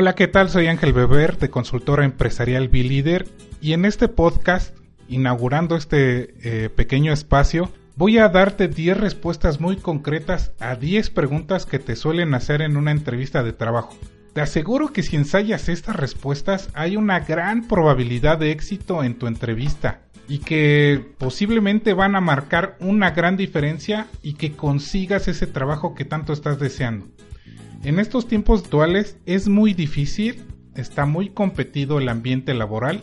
Hola, ¿qué tal? Soy Ángel Beber de Consultora Empresarial B-Leader y en este podcast, inaugurando este eh, pequeño espacio, voy a darte 10 respuestas muy concretas a 10 preguntas que te suelen hacer en una entrevista de trabajo. Te aseguro que si ensayas estas respuestas hay una gran probabilidad de éxito en tu entrevista y que posiblemente van a marcar una gran diferencia y que consigas ese trabajo que tanto estás deseando. En estos tiempos actuales es muy difícil, está muy competido el ambiente laboral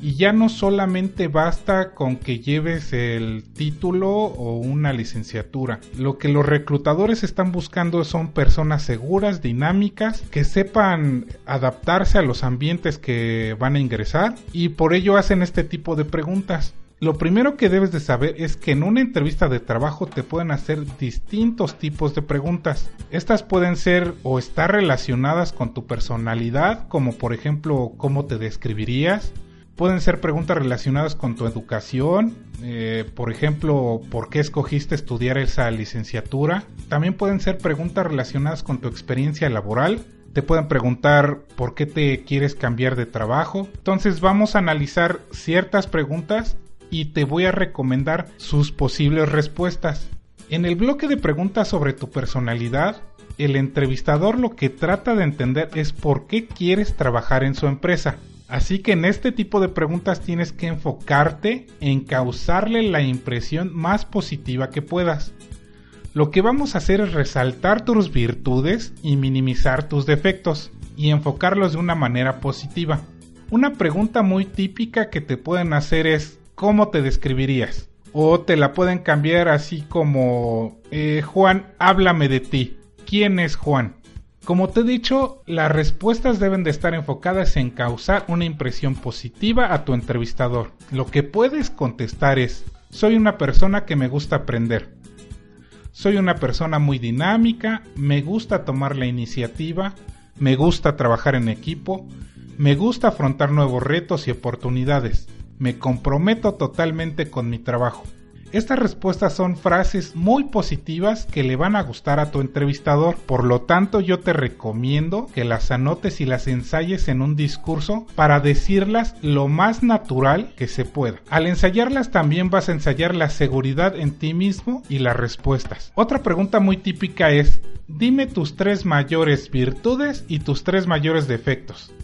y ya no solamente basta con que lleves el título o una licenciatura. Lo que los reclutadores están buscando son personas seguras, dinámicas, que sepan adaptarse a los ambientes que van a ingresar y por ello hacen este tipo de preguntas. Lo primero que debes de saber es que en una entrevista de trabajo te pueden hacer distintos tipos de preguntas. Estas pueden ser o estar relacionadas con tu personalidad, como por ejemplo cómo te describirías. Pueden ser preguntas relacionadas con tu educación, eh, por ejemplo, ¿por qué escogiste estudiar esa licenciatura? También pueden ser preguntas relacionadas con tu experiencia laboral, te pueden preguntar por qué te quieres cambiar de trabajo. Entonces vamos a analizar ciertas preguntas y te voy a recomendar sus posibles respuestas. En el bloque de preguntas sobre tu personalidad, el entrevistador lo que trata de entender es por qué quieres trabajar en su empresa. Así que en este tipo de preguntas tienes que enfocarte en causarle la impresión más positiva que puedas. Lo que vamos a hacer es resaltar tus virtudes y minimizar tus defectos y enfocarlos de una manera positiva. Una pregunta muy típica que te pueden hacer es ¿cómo te describirías? O te la pueden cambiar así como, eh, Juan, háblame de ti. ¿Quién es Juan? Como te he dicho, las respuestas deben de estar enfocadas en causar una impresión positiva a tu entrevistador. Lo que puedes contestar es, soy una persona que me gusta aprender. Soy una persona muy dinámica, me gusta tomar la iniciativa, me gusta trabajar en equipo, me gusta afrontar nuevos retos y oportunidades me comprometo totalmente con mi trabajo. Estas respuestas son frases muy positivas que le van a gustar a tu entrevistador, por lo tanto yo te recomiendo que las anotes y las ensayes en un discurso para decirlas lo más natural que se pueda. Al ensayarlas también vas a ensayar la seguridad en ti mismo y las respuestas. Otra pregunta muy típica es, dime tus tres mayores virtudes y tus tres mayores defectos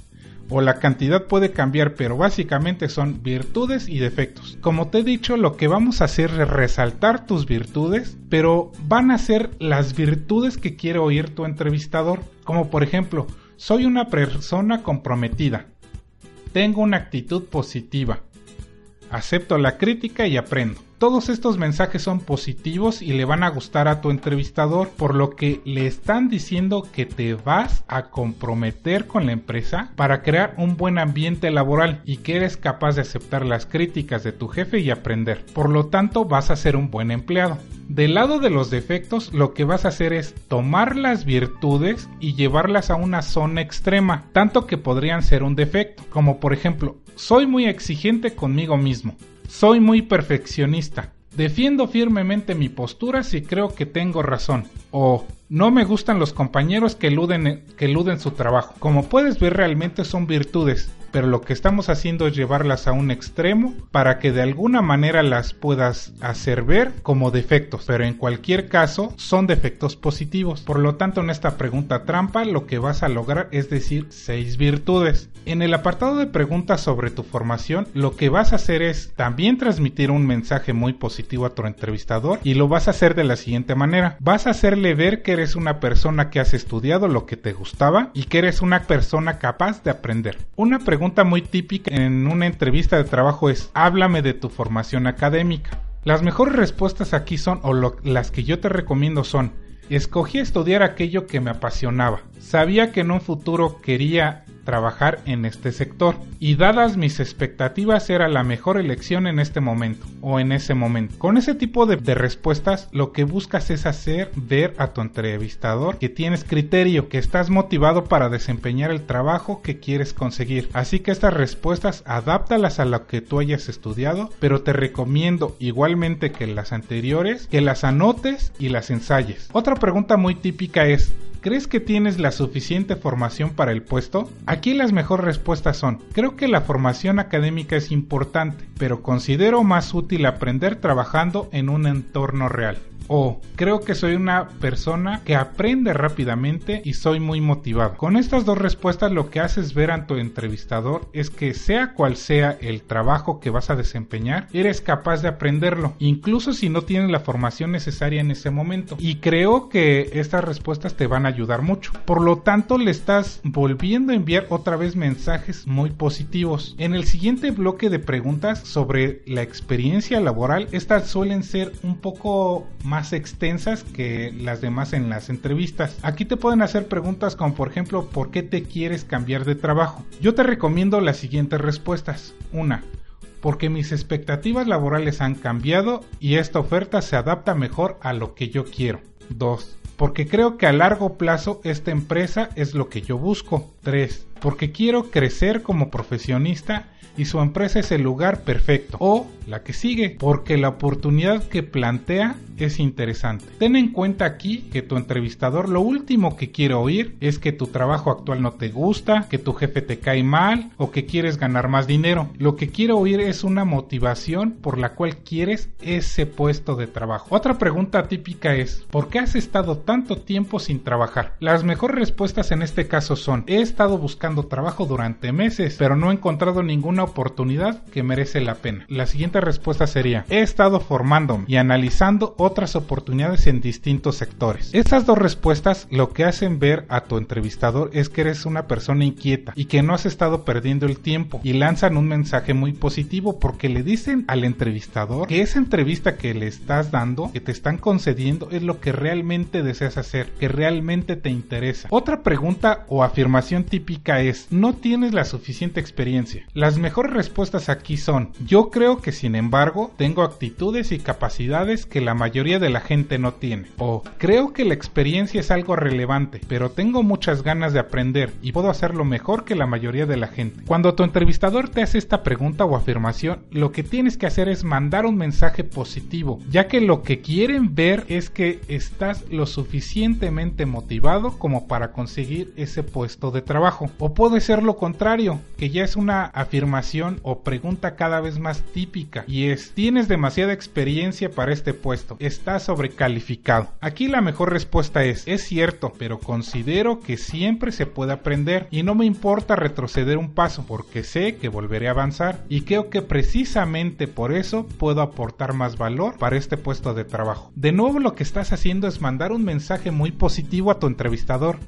o la cantidad puede cambiar, pero básicamente son virtudes y defectos. Como te he dicho, lo que vamos a hacer es resaltar tus virtudes, pero van a ser las virtudes que quiere oír tu entrevistador, como por ejemplo, soy una persona comprometida, tengo una actitud positiva, acepto la crítica y aprendo. Todos estos mensajes son positivos y le van a gustar a tu entrevistador, por lo que le están diciendo que te vas a comprometer con la empresa para crear un buen ambiente laboral y que eres capaz de aceptar las críticas de tu jefe y aprender. Por lo tanto, vas a ser un buen empleado. Del lado de los defectos, lo que vas a hacer es tomar las virtudes y llevarlas a una zona extrema, tanto que podrían ser un defecto, como por ejemplo, soy muy exigente conmigo mismo. Soy muy perfeccionista. Defiendo firmemente mi postura si creo que tengo razón. O no me gustan los compañeros que eluden, que eluden su trabajo. Como puedes ver realmente son virtudes, pero lo que estamos haciendo es llevarlas a un extremo para que de alguna manera las puedas hacer ver como defectos, pero en cualquier caso son defectos positivos. Por lo tanto, en esta pregunta trampa lo que vas a lograr es decir seis virtudes. En el apartado de preguntas sobre tu formación, lo que vas a hacer es también transmitir un mensaje muy positivo a tu entrevistador y lo vas a hacer de la siguiente manera. Vas a hacerle ver que eres una persona que has estudiado lo que te gustaba y que eres una persona capaz de aprender. Una pregunta muy típica en una entrevista de trabajo es, háblame de tu formación académica. Las mejores respuestas aquí son, o las que yo te recomiendo son, escogí estudiar aquello que me apasionaba. Sabía que en un futuro quería trabajar en este sector y dadas mis expectativas era la mejor elección en este momento o en ese momento. Con ese tipo de, respuestas lo que buscas es hacer ver a tu entrevistador que tienes criterio, que estás motivado para desempeñar el trabajo que quieres conseguir. Así que estas respuestas adáptalas a lo que tú hayas estudiado, pero te recomiendo igualmente que las anteriores que las anotes y las ensayes. Otra pregunta muy típica es ¿Crees que tienes la suficiente formación para el puesto? Aquí las mejores respuestas son, creo que la formación académica es importante, pero considero más útil aprender trabajando en un entorno real o creo que soy una persona que aprende rápidamente y soy muy motivado. Con estas dos respuestas lo que haces ver a tu entrevistador es que sea cual sea el trabajo que vas a desempeñar, eres capaz de aprenderlo, incluso si no tienes la formación necesaria en ese momento. Y creo que estas respuestas te van a ayudar mucho. Por lo tanto, le estás volviendo a enviar otra vez mensajes muy positivos. En el siguiente bloque de preguntas sobre la experiencia laboral, estas suelen ser un poco más más extensas que las demás en las entrevistas. Aquí te pueden hacer preguntas como por ejemplo ¿por qué te quieres cambiar de trabajo? Yo te recomiendo las siguientes respuestas. Una, porque mis expectativas laborales han cambiado y esta oferta se adapta mejor a lo que yo quiero. 2. Porque creo que a largo plazo esta empresa es lo que yo busco. 3. Porque quiero crecer como profesionista y su empresa es el lugar perfecto. O la que sigue, porque la oportunidad que plantea es interesante. Ten en cuenta aquí que tu entrevistador lo último que quiere oír es que tu trabajo actual no te gusta, que tu jefe te cae mal o que quieres ganar más dinero. Lo que quiere oír es una motivación por la cual quieres ese puesto de trabajo. Otra pregunta típica es, ¿por qué has estado tanto tiempo sin trabajar? Las mejores respuestas en este caso son, he estado buscando trabajo durante meses, pero no he encontrado ninguna oportunidad que merece la pena. La siguiente respuesta sería, he estado formándome y analizando otras oportunidades en distintos sectores. Estas dos respuestas lo que hacen ver a tu entrevistador es que eres una persona inquieta y que no has estado perdiendo el tiempo y lanzan un mensaje muy positivo porque le dicen al entrevistador que esa entrevista que le estás dando, que te están concediendo, es lo que realmente deseas hacer, que realmente te interesa. Otra pregunta o afirmación típica es, no tienes la suficiente experiencia. Las mejores respuestas aquí son, yo creo que sin embargo tengo actitudes y capacidades que la mayoría de la gente no tiene. O creo que la experiencia es algo relevante, pero tengo muchas ganas de aprender y puedo hacerlo mejor que la mayoría de la gente. Cuando tu entrevistador te hace esta pregunta o afirmación, lo que tienes que hacer es mandar un mensaje positivo, ya que lo que quieren ver es que estás lo suficientemente motivado como para conseguir ese puesto de trabajo. O puede ser lo contrario, que ya es una afirmación o pregunta cada vez más típica y es, tienes demasiada experiencia para este puesto está sobrecalificado. Aquí la mejor respuesta es, es cierto, pero considero que siempre se puede aprender y no me importa retroceder un paso porque sé que volveré a avanzar y creo que precisamente por eso puedo aportar más valor para este puesto de trabajo. De nuevo lo que estás haciendo es mandar un mensaje muy positivo a tu entrevistador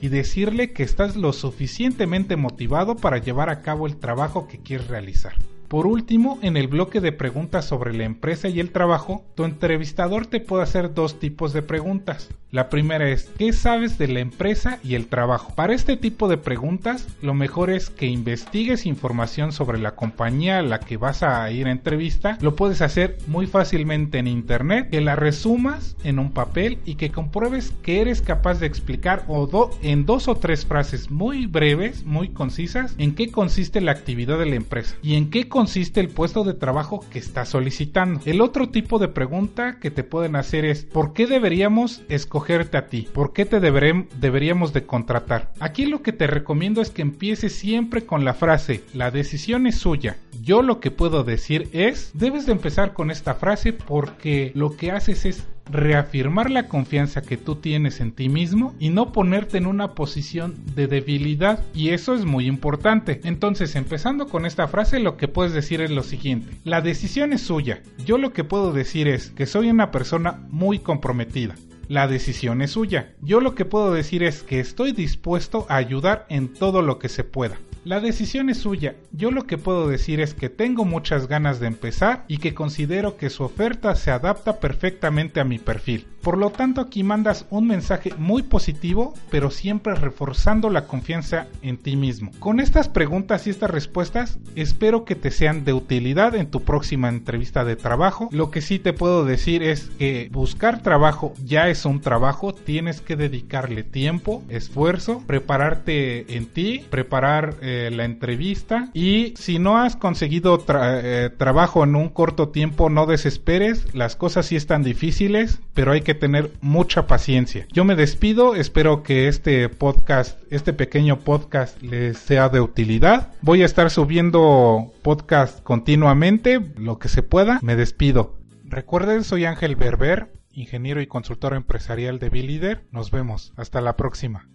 y decirle que estás lo suficientemente motivado para llevar a cabo el trabajo que quieres realizar. Por último, en el bloque de preguntas sobre la empresa y el trabajo, tu entrevistador te puede hacer dos tipos de preguntas. La primera es, ¿qué sabes de la empresa y el trabajo? Para este tipo de preguntas, lo mejor es que investigues información sobre la compañía a la que vas a ir a entrevista. Lo puedes hacer muy fácilmente en internet, que la resumas en un papel y que compruebes que eres capaz de explicar o en dos o tres frases muy breves, muy concisas, en qué consiste la actividad de la empresa y en qué consiste el puesto de trabajo que estás solicitando. El otro tipo de pregunta que te pueden hacer es, ¿por qué deberíamos escoger a ti? ¿Por qué te deberíamos de contratar? Aquí lo que te recomiendo es que empieces siempre con la frase, la decisión es suya. Yo lo que puedo decir es, debes de empezar con esta frase porque lo que haces es reafirmar la confianza que tú tienes en ti mismo y no ponerte en una posición de debilidad y eso es muy importante. Entonces, empezando con esta frase, lo que puedes decir es lo siguiente, la decisión es suya. Yo lo que puedo decir es que soy una persona muy comprometida. La decisión es suya. Yo lo que puedo decir es que estoy dispuesto a ayudar en todo lo que se pueda. La decisión es suya. Yo lo que puedo decir es que tengo muchas ganas de empezar y que considero que su oferta se adapta perfectamente a mi perfil. Por lo tanto, aquí mandas un mensaje muy positivo, pero siempre reforzando la confianza en ti mismo. Con estas preguntas y estas respuestas, espero que te sean de utilidad en tu próxima entrevista de trabajo. Lo que sí te puedo decir es que buscar trabajo ya es un trabajo, tienes que dedicarle tiempo, esfuerzo, prepararte en ti, preparar eh, la entrevista. Y si no has conseguido eh, trabajo en un corto tiempo, no desesperes. Las cosas sí están difíciles, pero hay que tener mucha paciencia. Yo me despido, espero que este podcast, este pequeño podcast les sea de utilidad. Voy a estar subiendo podcast continuamente, lo que se pueda. Me despido. Recuerden, soy Ángel Berber, ingeniero y consultor empresarial de Bilider. Nos vemos. Hasta la próxima.